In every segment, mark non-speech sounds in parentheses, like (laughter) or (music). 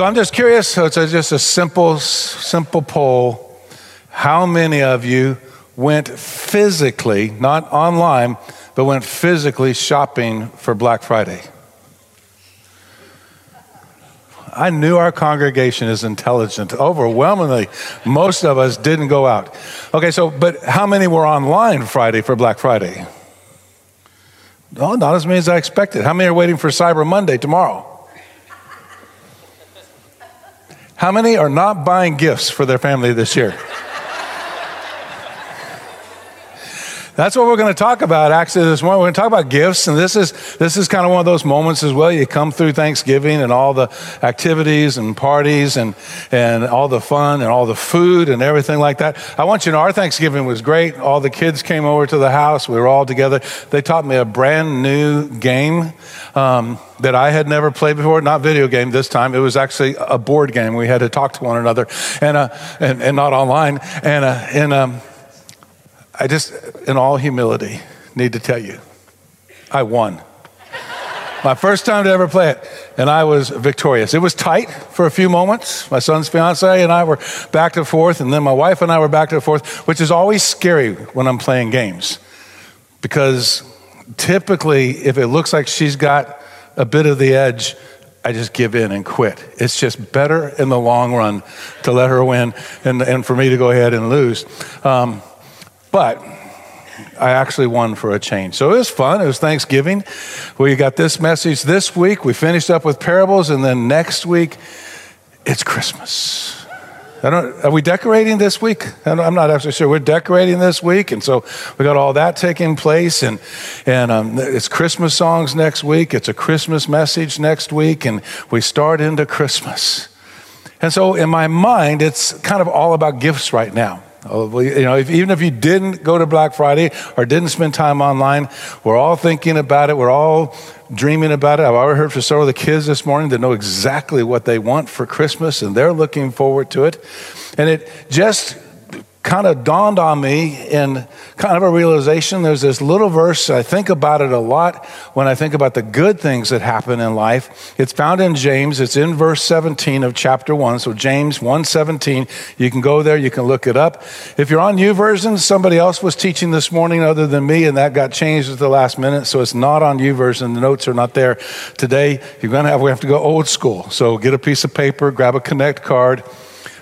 So I'm just curious. So it's just a simple, simple poll. How many of you went physically, not online, but went physically shopping for Black Friday? I knew our congregation is intelligent. Overwhelmingly, most of us didn't go out. Okay, so, but how many were online Friday for Black Friday? Oh, not as many as I expected. How many are waiting for Cyber Monday tomorrow? How many are not buying gifts for their family this year? That's what we're going to talk about actually this morning. We're going to talk about gifts, and this is this is kind of one of those moments as well. You come through Thanksgiving and all the activities and parties and and all the fun and all the food and everything like that. I want you to know our Thanksgiving was great. All the kids came over to the house. We were all together. They taught me a brand new game. Um, that I had never played before, not video game this time. It was actually a board game. We had to talk to one another and, uh, and, and not online. And, uh, and um, I just, in all humility, need to tell you, I won. My first time to ever play it, and I was victorious. It was tight for a few moments. My son's fiance and I were back and forth, and then my wife and I were back and forth, which is always scary when I'm playing games. Because typically, if it looks like she's got a bit of the edge, I just give in and quit. It's just better in the long run to let her win and, and for me to go ahead and lose. Um, but I actually won for a change. So it was fun. It was Thanksgiving. We got this message this week. We finished up with parables, and then next week, it's Christmas. are we decorating this week? I'm not actually sure. We're decorating this week, and so we got all that taking place, and and um, it's Christmas songs next week. It's a Christmas message next week, and we start into Christmas. And so in my mind, it's kind of all about gifts right now. Oh, you know, if, even if you didn't go to Black Friday or didn't spend time online, we're all thinking about it. We're all dreaming about it. I've already heard from several of the kids this morning that know exactly what they want for Christmas and they're looking forward to it. And it just kind of dawned on me in kind of a realization. There's this little verse, I think about it a lot when I think about the good things that happen in life. It's found in James, it's in verse 17 of chapter 1. So James 1:17, you can go there, you can look it up. If you're on YouVersion, somebody else was teaching this morning other than me, and that got changed at the last minute, so it's not on YouVersion. The notes are not there. Today, you're gonna have we have to go old school. So get a piece of paper, grab a connect card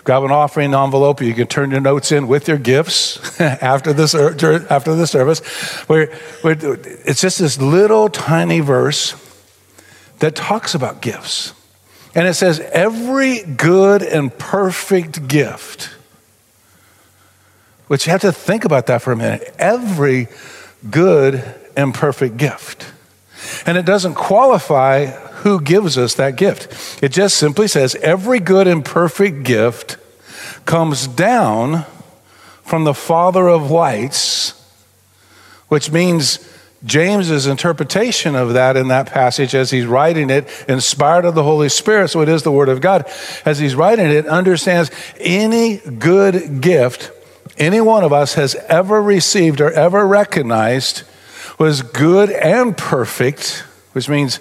grab an offering envelope. You can turn your notes in with your gifts (laughs) after this er, after the service. Where, where it's just this little tiny verse that talks about gifts, and it says, "Every good and perfect gift." Which you have to think about that for a minute. Every good and perfect gift. And it doesn't qualify who gives us that gift. It just simply says every good and perfect gift comes down from the Father of lights, which means James's interpretation of that in that passage as he's writing it, inspired of the Holy Spirit, so it is the Word of God, as he's writing it, understands any good gift any one of us has ever received or ever recognized was good and perfect, which means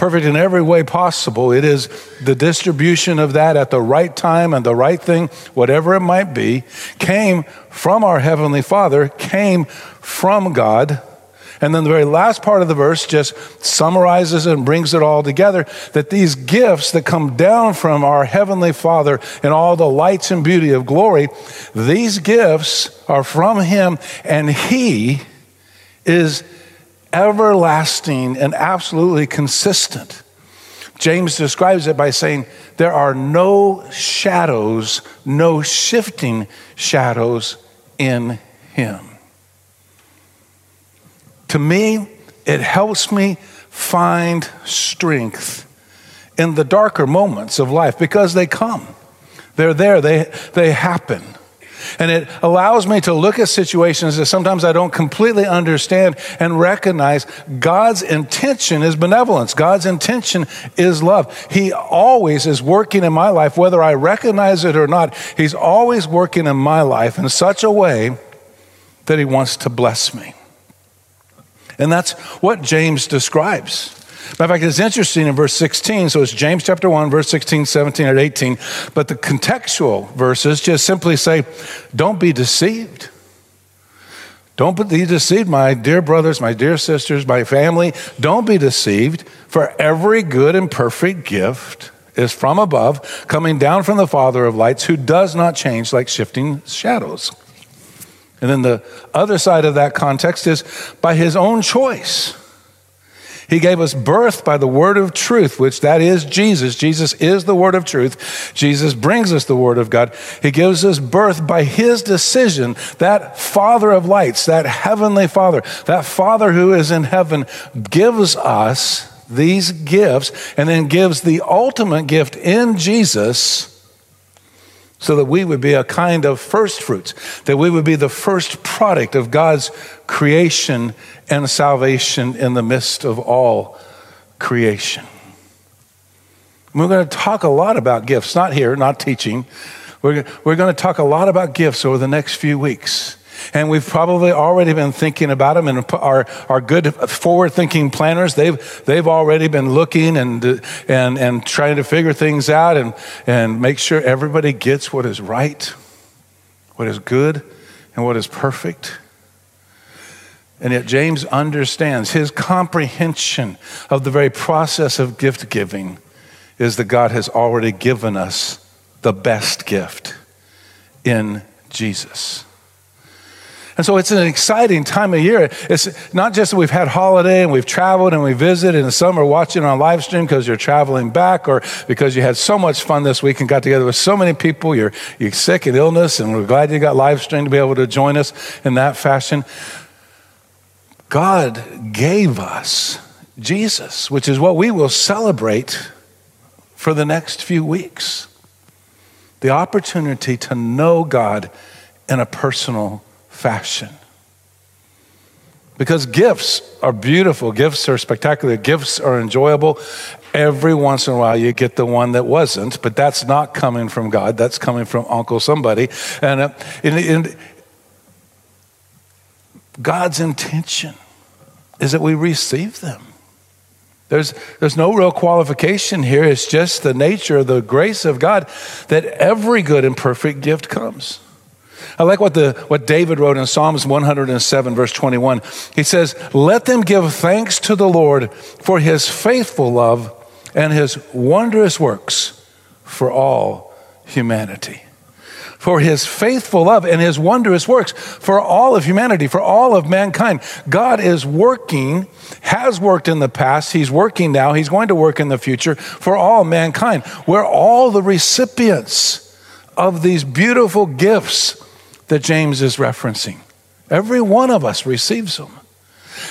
perfect in every way possible. It is the distribution of that at the right time and the right thing, whatever it might be, came from our Heavenly Father, came from God. And then the very last part of the verse just summarizes and brings it all together that these gifts that come down from our Heavenly Father and all the lights and beauty of glory, these gifts are from Him, and He is everlasting and absolutely consistent. James describes it by saying, There are no shadows, no shifting shadows in him. To me, it helps me find strength in the darker moments of life because they come. They're there, they, they happen. And it allows me to look at situations that sometimes I don't completely understand and recognize God's intention is benevolence. God's intention is love. He always is working in my life, whether I recognize it or not. He's always working in my life in such a way that He wants to bless me. And that's what James describes. Matter of fact, it's interesting in verse 16. So it's James chapter 1, verse 16, 17, and 18. But the contextual verses just simply say, don't be deceived. Don't be deceived, my dear brothers, my dear sisters, my family. Don't be deceived, for every good and perfect gift is from above, coming down from the Father of lights, who does not change like shifting shadows. And then the other side of that context is by his own choice. He gave us birth by the word of truth, which that is Jesus. Jesus is the word of truth. Jesus brings us the word of God. He gives us birth by his decision. That Father of lights, that heavenly Father, that Father who is in heaven gives us these gifts and then gives the ultimate gift in Jesus so that we would be a kind of first fruits, that we would be the first product of God's creation and salvation in the midst of all creation. We're going to talk a lot about gifts, not here, not teaching. We're, we're going to talk a lot about gifts over the next few weeks. And we've probably already been thinking about them, and our, our good forward thinking planners, they've, they've already been looking and, and, and trying to figure things out and, and make sure everybody gets what is right, what is good, and what is perfect. And yet, James understands his comprehension of the very process of gift giving is that God has already given us the best gift in Jesus. And so it's an exciting time of year. It's not just that we've had holiday and we've traveled and we visited, and some are watching on live stream because you're traveling back or because you had so much fun this week and got together with so many people. You're, you're sick and illness, and we're glad you got live stream to be able to join us in that fashion. God gave us Jesus, which is what we will celebrate for the next few weeks. The opportunity to know God in a personal fashion. Because gifts are beautiful, gifts are spectacular, gifts are enjoyable. Every once in a while, you get the one that wasn't, but that's not coming from God. That's coming from Uncle somebody. And, uh, God's intention is that we receive them. There's, there's no real qualification here. It's just the nature of the grace of God that every good and perfect gift comes. I like what, the, what David wrote in Psalms 107, verse 21. He says, Let them give thanks to the Lord for his faithful love and his wondrous works for all humanity. For his faithful love and his wondrous works for all of humanity, for all of mankind. God is working, has worked in the past, he's working now, he's going to work in the future for all mankind. We're all the recipients of these beautiful gifts that James is referencing. Every one of us receives them.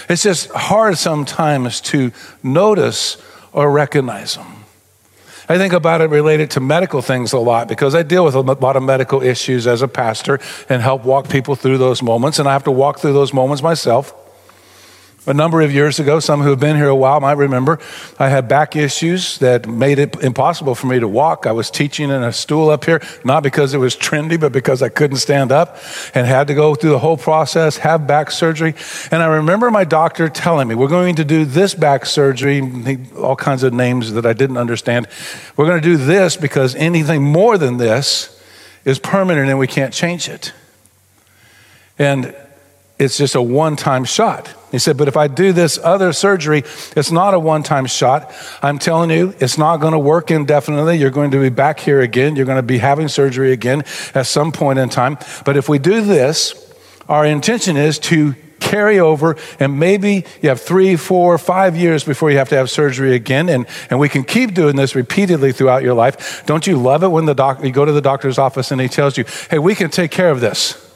It's just hard sometimes to notice or recognize them. I think about it related to medical things a lot because I deal with a lot of medical issues as a pastor and help walk people through those moments, and I have to walk through those moments myself. A number of years ago, some who have been here a while might remember, I had back issues that made it impossible for me to walk. I was teaching in a stool up here, not because it was trendy, but because I couldn't stand up and had to go through the whole process, have back surgery. And I remember my doctor telling me, We're going to do this back surgery, all kinds of names that I didn't understand. We're going to do this because anything more than this is permanent and we can't change it. And it's just a one time shot. He said, But if I do this other surgery, it's not a one time shot. I'm telling you, it's not going to work indefinitely. You're going to be back here again. You're going to be having surgery again at some point in time. But if we do this, our intention is to carry over and maybe you have three four five years before you have to have surgery again and, and we can keep doing this repeatedly throughout your life don't you love it when the doc, you go to the doctor's office and he tells you hey we can take care of this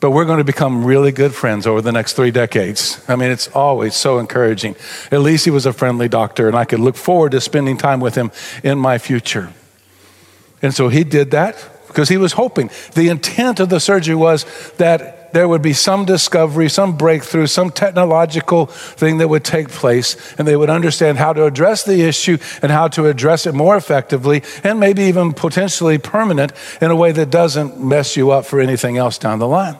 but we're going to become really good friends over the next three decades. I mean, it's always so encouraging. At least he was a friendly doctor, and I could look forward to spending time with him in my future. And so he did that because he was hoping. The intent of the surgery was that there would be some discovery, some breakthrough, some technological thing that would take place, and they would understand how to address the issue and how to address it more effectively, and maybe even potentially permanent in a way that doesn't mess you up for anything else down the line.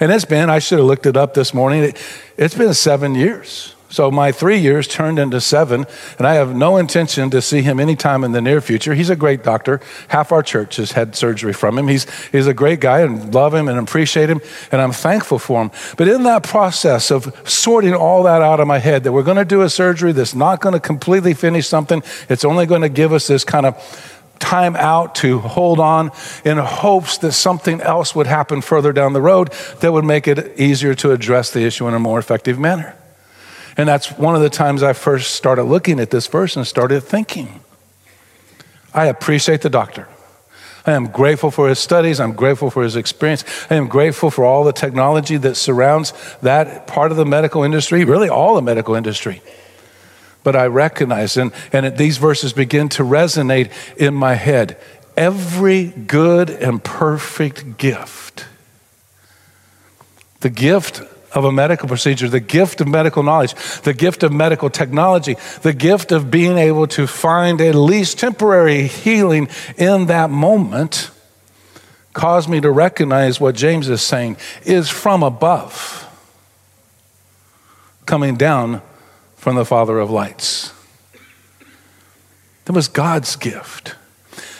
And it's been, I should have looked it up this morning, it's been seven years. So my three years turned into seven, and I have no intention to see him anytime in the near future. He's a great doctor. Half our church has had surgery from him. He's, he's a great guy and love him and appreciate him, and I'm thankful for him. But in that process of sorting all that out of my head, that we're going to do a surgery that's not going to completely finish something, it's only going to give us this kind of time out to hold on in hopes that something else would happen further down the road that would make it easier to address the issue in a more effective manner. And that's one of the times I first started looking at this verse and started thinking. I appreciate the doctor. I am grateful for his studies. I'm grateful for his experience. I am grateful for all the technology that surrounds that part of the medical industry, really all the medical industry. But I recognize, and, and these verses begin to resonate in my head. Every good and perfect gift, the gift of a medical procedure, the gift of medical knowledge, the gift of medical technology, the gift of being able to find at least temporary healing in that moment, caused me to recognize what James is saying is from above, coming down from the Father of lights. That was God's gift.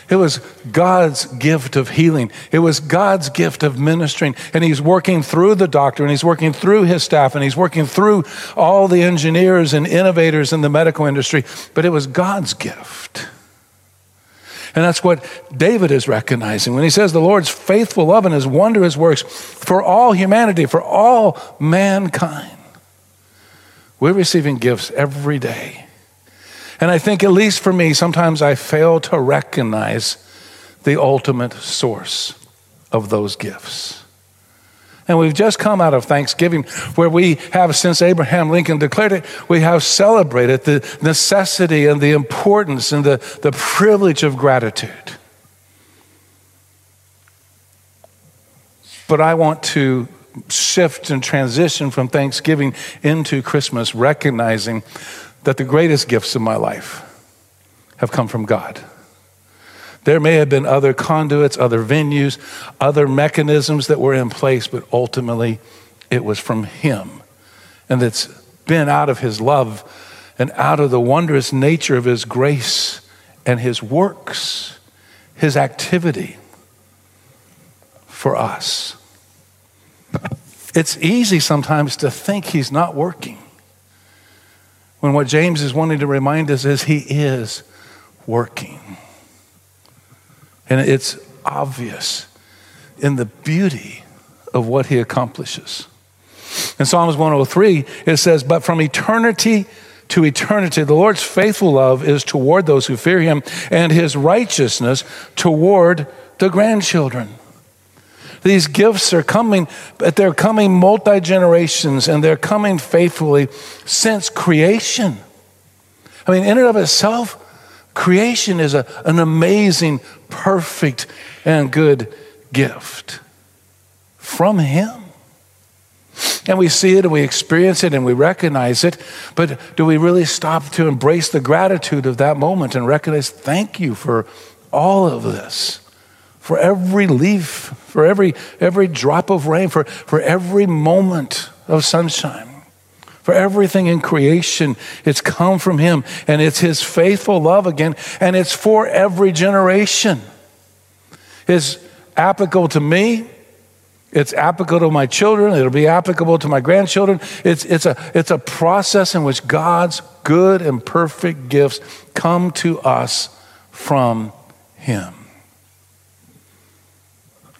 It was God's gift of healing. It was God's gift of ministering. And He's working through the doctor and He's working through His staff and He's working through all the engineers and innovators in the medical industry. But it was God's gift. And that's what David is recognizing when he says, The Lord's faithful love and his wondrous works for all humanity, for all mankind. We're receiving gifts every day. And I think, at least for me, sometimes I fail to recognize the ultimate source of those gifts. And we've just come out of Thanksgiving, where we have, since Abraham Lincoln declared it, we have celebrated the necessity and the importance and the, the privilege of gratitude. But I want to shift and transition from Thanksgiving into Christmas, recognizing that the greatest gifts of my life have come from God. There may have been other conduits, other venues, other mechanisms that were in place, but ultimately it was from Him. And it's been out of His love and out of the wondrous nature of His grace and His works, His activity for us. It's easy sometimes to think He's not working. When what James is wanting to remind us is he is working. And it's obvious in the beauty of what he accomplishes. In Psalms 103, it says, But from eternity to eternity, the Lord's faithful love is toward those who fear him, and his righteousness toward the grandchildren. These gifts are coming, but they're coming multi generations and they're coming faithfully since creation. I mean, in and of itself, creation is a, an amazing, perfect, and good gift from Him. And we see it and we experience it and we recognize it, but do we really stop to embrace the gratitude of that moment and recognize, thank you for all of this? For every leaf, for every, every drop of rain, for, for every moment of sunshine, for everything in creation. It's come from Him, and it's His faithful love again, and it's for every generation. It's applicable to me. It's applicable to my children. It'll be applicable to my grandchildren. It's, it's, a, it's a process in which God's good and perfect gifts come to us from Him.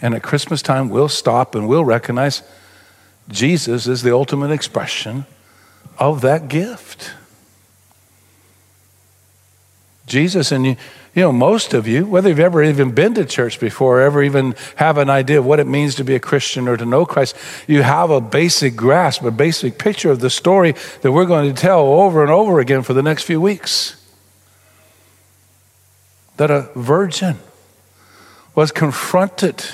And at Christmas time, we'll stop and we'll recognize Jesus is the ultimate expression of that gift. Jesus, and you, you know, most of you, whether you've ever even been to church before, or ever even have an idea of what it means to be a Christian or to know Christ, you have a basic grasp, a basic picture of the story that we're going to tell over and over again for the next few weeks. That a virgin was confronted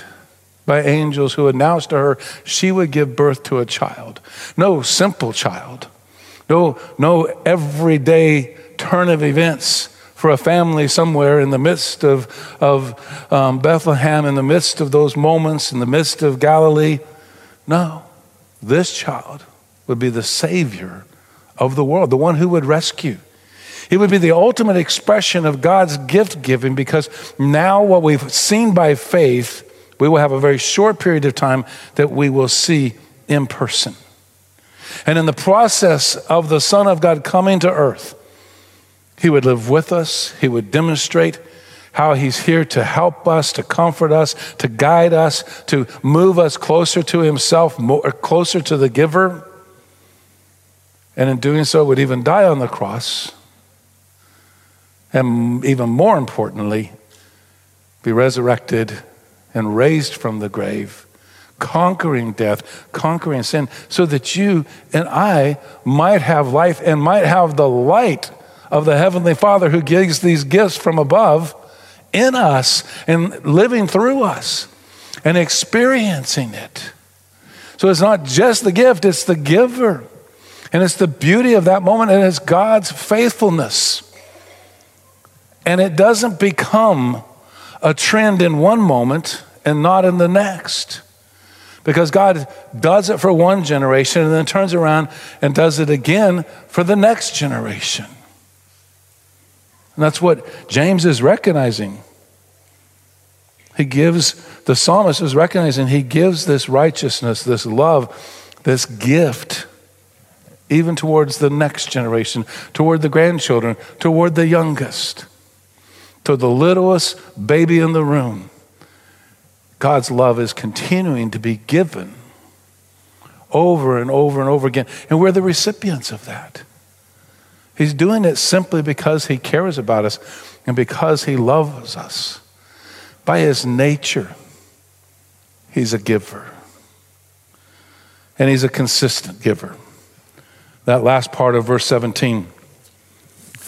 by angels who announced to her she would give birth to a child. No simple child. No, no everyday turn of events for a family somewhere in the midst of, of um, Bethlehem, in the midst of those moments, in the midst of Galilee. No, this child would be the Savior of the world, the one who would rescue. He would be the ultimate expression of God's gift giving because now, what we've seen by faith, we will have a very short period of time that we will see in person. And in the process of the Son of God coming to earth, He would live with us, He would demonstrate how He's here to help us, to comfort us, to guide us, to move us closer to Himself, more, closer to the giver. And in doing so, would even die on the cross. And even more importantly, be resurrected and raised from the grave, conquering death, conquering sin, so that you and I might have life and might have the light of the Heavenly Father who gives these gifts from above in us and living through us and experiencing it. So it's not just the gift, it's the giver. And it's the beauty of that moment, and it's God's faithfulness. And it doesn't become a trend in one moment and not in the next. Because God does it for one generation and then turns around and does it again for the next generation. And that's what James is recognizing. He gives, the psalmist is recognizing, he gives this righteousness, this love, this gift even towards the next generation, toward the grandchildren, toward the youngest, to the littlest baby in the room. God's love is continuing to be given over and over and over again. And we're the recipients of that. He's doing it simply because He cares about us and because He loves us. By His nature, He's a giver. And He's a consistent giver that last part of verse 17,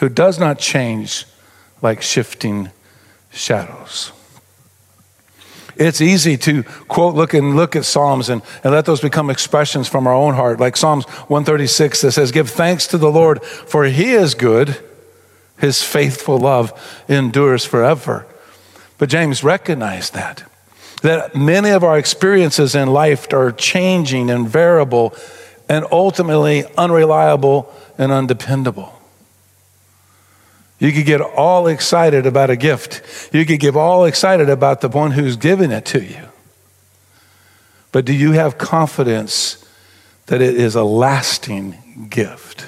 who does not change like shifting shadows. It's easy to quote, look and look at Psalms and, and let those become expressions from our own heart, like Psalms 136 that says, Give thanks to the Lord, for he is good, his faithful love endures forever. But James recognized that, that many of our experiences in life are changing and variable and ultimately unreliable and undependable. You could get all excited about a gift. You could get all excited about the one who's giving it to you. But do you have confidence that it is a lasting gift?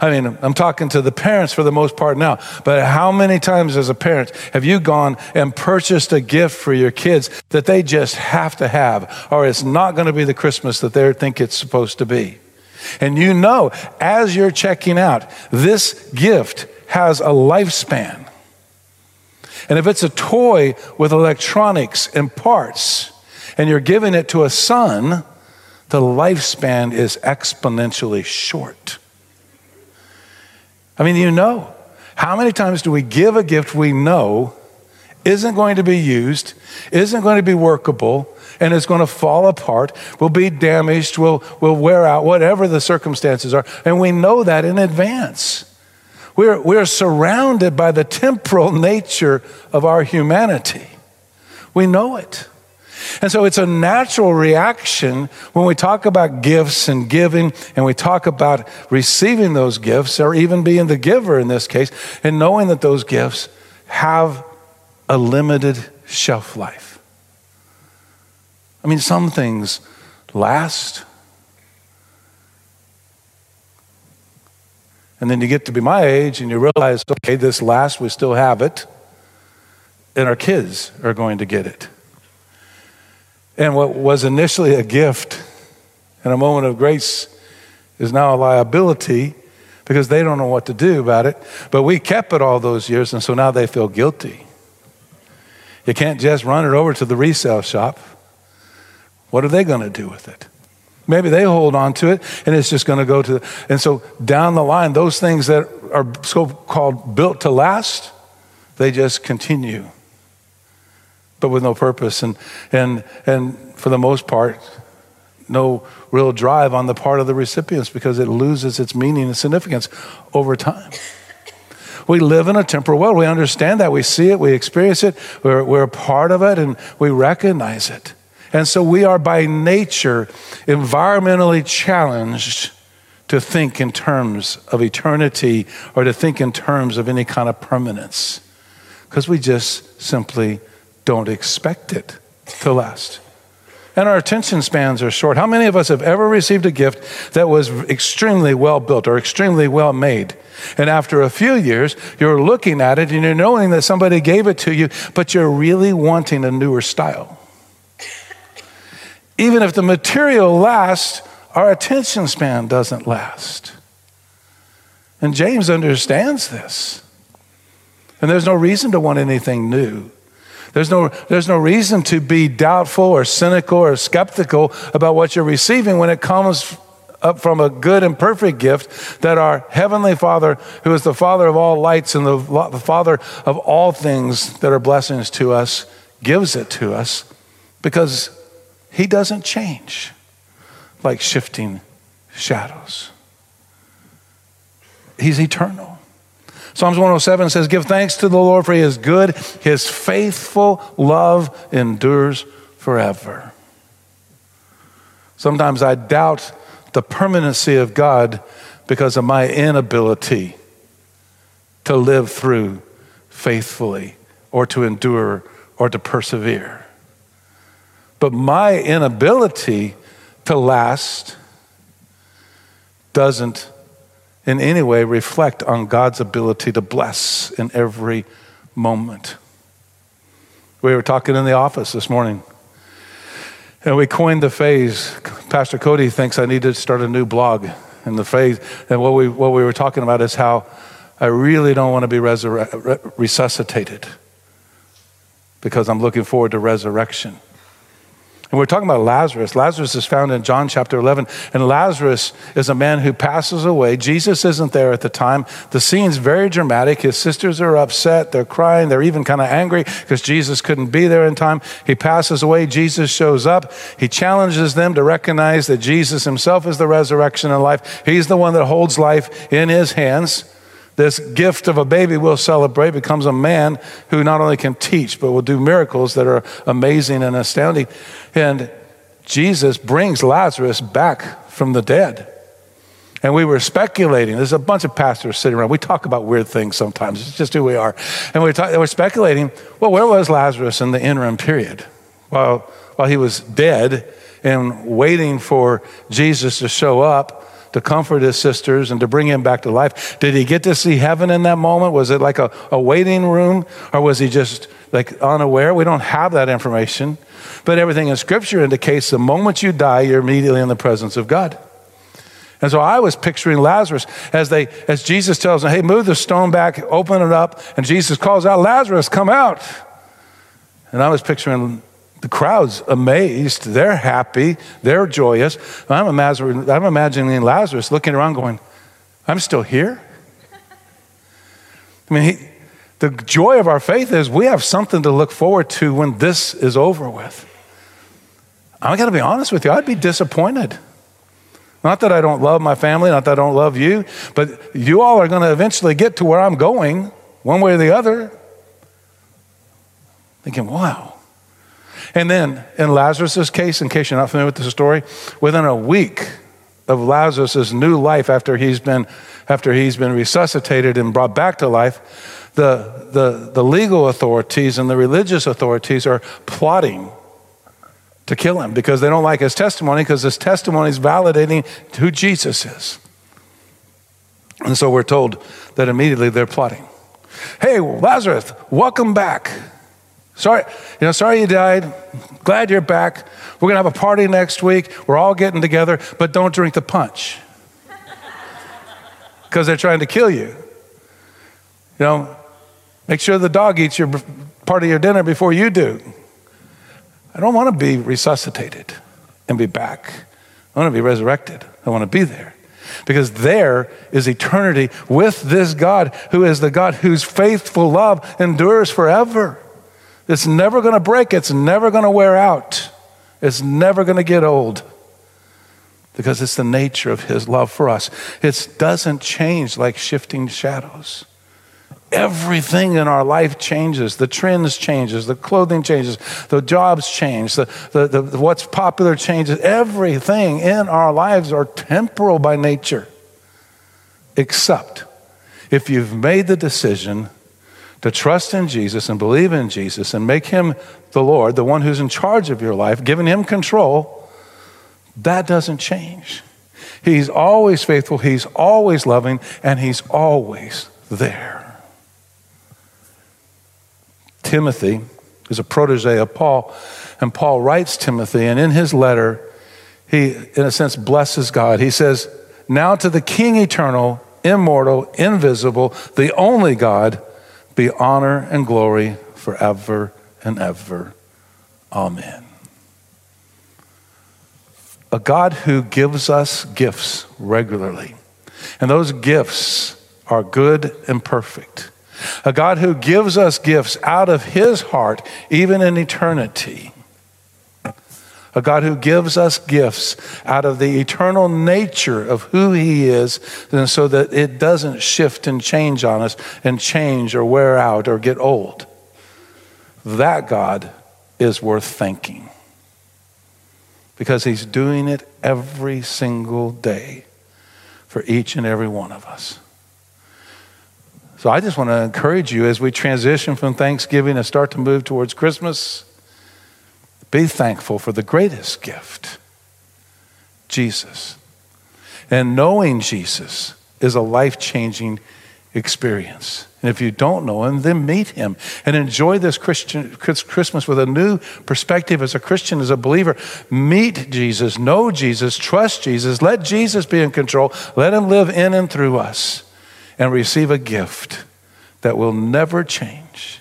I mean, I'm talking to the parents for the most part now, but how many times as a parent have you gone and purchased a gift for your kids that they just have to have, or it's not going to be the Christmas that they think it's supposed to be? And you know, as you're checking out, this gift has a lifespan. And if it's a toy with electronics and parts, and you're giving it to a son, the lifespan is exponentially short. I mean, you know. How many times do we give a gift we know isn't going to be used, isn't going to be workable, and is going to fall apart, will be damaged, will, will wear out, whatever the circumstances are. And we know that in advance. We're, we're surrounded by the temporal (laughs) nature of our humanity. We know it. And so it's a natural reaction when we talk about gifts and giving, and we talk about receiving those gifts, or even being the giver in this case, and knowing that those gifts have a limited shelf life. I mean, some things last. And then you get to be my age and you realize, okay, this lasts, we still have it, and our kids are going to get it. And what was initially a gift and a moment of grace is now a liability because they don't know what to do about it. But we kept it all those years, and so now they feel guilty. You can't just run it over to the resale shop. What are they going to do with it? Maybe they hold on to it and it's just going to go to, and so down the line, those things that are so called built to last, they just continue but with no purpose and, and, and for the most part, no real drive on the part of the recipients because it loses its meaning and significance over time. We live in a temporal world. We understand that. We see it. We experience it. We're, we're a part of it and we recognize it. And so we are by nature environmentally challenged to think in terms of eternity or to think in terms of any kind of permanence because we just simply don't expect it to last. And our attention spans are short. How many of us have ever received a gift that was extremely well built or extremely well made? And after a few years, you're looking at it and you're knowing that somebody gave it to you, but you're really wanting a newer style. Even if the material lasts, our attention span doesn't last. And James understands this. And there's no reason to want anything new. There's no, there's no reason to be doubtful or cynical or skeptical about what you're receiving when it comes up from a good and perfect gift that our Heavenly Father, who is the Father of all lights and the, the Father of all things that are blessings to us, gives it to us because He doesn't change like shifting shadows. He's eternal. Psalms 107 says, Give thanks to the Lord for he is good. His faithful love endures forever. Sometimes I doubt the permanency of God because of my inability to live through faithfully or to endure or to persevere. But my inability to last doesn't in any way reflect on God's ability to bless in every moment. We were talking in the office this morning, and we coined the phrase. Pastor Cody thinks I need to start a new blog. And the phrase, and what we, what we were talking about is how I really don't want to be resurre- resuscitated because I'm looking forward to resurrection. And we're talking about Lazarus. Lazarus is found in John chapter 11. And Lazarus is a man who passes away. Jesus isn't there at the time. The scene's very dramatic. His sisters are upset. They're crying. They're even kind of angry because Jesus couldn't be there in time. He passes away. Jesus shows up. He challenges them to recognize that Jesus himself is the resurrection and life. He's the one that holds life in his hands this gift of a baby we'll celebrate becomes a man who not only can teach, but will do miracles that are amazing and astounding. And Jesus brings Lazarus back from the dead. And we were speculating. There's a bunch of pastors sitting around. We talk about weird things sometimes. It's just who we are. And we talk, we're speculating well, where was Lazarus in the interim period? While, while he was dead and waiting for Jesus to show up to comfort his sisters and to bring him back to life. Did he get to see heaven in that moment? Was it like a, a waiting room or was he just like unaware? We don't have that information. But everything in Scripture indicates the moment you die, you're immediately in the presence of God. And so I was picturing Lazarus as they, as Jesus tells them, "Hey, move the stone back, open it up," and Jesus calls out, "Lazarus, come out!" And I was picturing the crowd's amazed. They're happy. They're joyous. I'm imagining, I'm imagining Lazarus looking around going, I'm still here. I mean, he, the joy of our faith is we have something to look forward to when this is over with. I got to be honest with you, I'd be disappointed. Not that I don't love my family, not that I don't love you, but you all are going to eventually get to where I'm going, one way or the other. Thinking, wow, and then in Lazarus' case, in case you're not familiar with the story, within a week of Lazarus' new life after he's been, after he's been resuscitated and brought back to life, the, the, the legal authorities and the religious authorities are plotting to kill him because they don't like his testimony because his testimony is validating who Jesus is. And so we're told that immediately they're plotting. Hey, Lazarus, welcome back. Sorry, you know, sorry you died. Glad you're back. We're going to have a party next week. We're all getting together, but don't drink the punch. (laughs) Because they're trying to kill you. You know, make sure the dog eats your part of your dinner before you do. I don't want to be resuscitated and be back. I want to be resurrected. I want to be there. Because there is eternity with this God who is the God whose faithful love endures forever. It's never going to break, it's never going to wear out, it's never going to get old because it's the nature of His love for us. It doesn't change like shifting shadows. everything in our life changes. The trends changes, the clothing changes, the jobs change, the, the, the, what's popular changes. Everything in our lives are temporal by nature, except if you've made the decision to trust in Jesus and believe in Jesus and make him the Lord, the one who's in charge of your life, giving him control, that doesn't change. He's always faithful, he's always loving, and he's always there. Timothy is a protege of Paul, and Paul writes Timothy, and in his letter, he, in a sense, blesses God. He says, Now to the King eternal, immortal, invisible, the only God, be honor and glory forever and ever. Amen. A God who gives us gifts regularly, and those gifts are good and perfect a God who gives us gifts out of his heart, even in eternity. A God who gives us gifts out of the eternal nature of who He is, and so that it doesn't shift and change on us and change or wear out or get old. That God is worth thanking because He's doing it every single day for each and every one of us. So I just want to encourage you as we transition from Thanksgiving and start to move towards Christmas, be thankful for the greatest gift Jesus. And knowing Jesus is a life changing experience. And if you don't know him, then meet him and enjoy this Christian Christmas with a new perspective as a Christian, as a believer. Meet Jesus, know Jesus, trust Jesus, let Jesus be in control, let him live in and through us and receive a gift that will never change,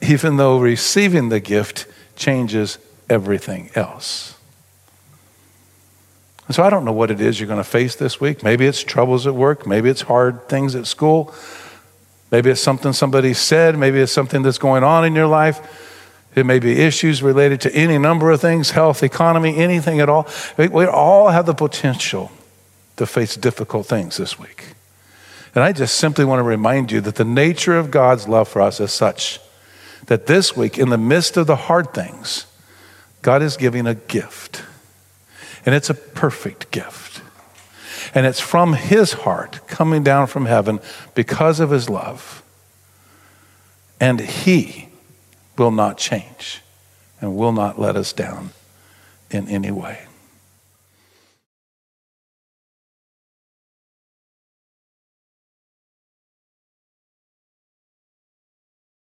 even though receiving the gift changes everything else. And so I don't know what it is you're going to face this week. Maybe it's troubles at work, maybe it's hard things at school, maybe it's something somebody said, maybe it's something that's going on in your life. It may be issues related to any number of things health, economy, anything at all. We all have the potential to face difficult things this week. And I just simply want to remind you that the nature of God's love for us is such that this week, in the midst of the hard things, God is giving a gift. And it's a perfect gift. And it's from His heart coming down from heaven because of His love. And He will not change and will not let us down in any way.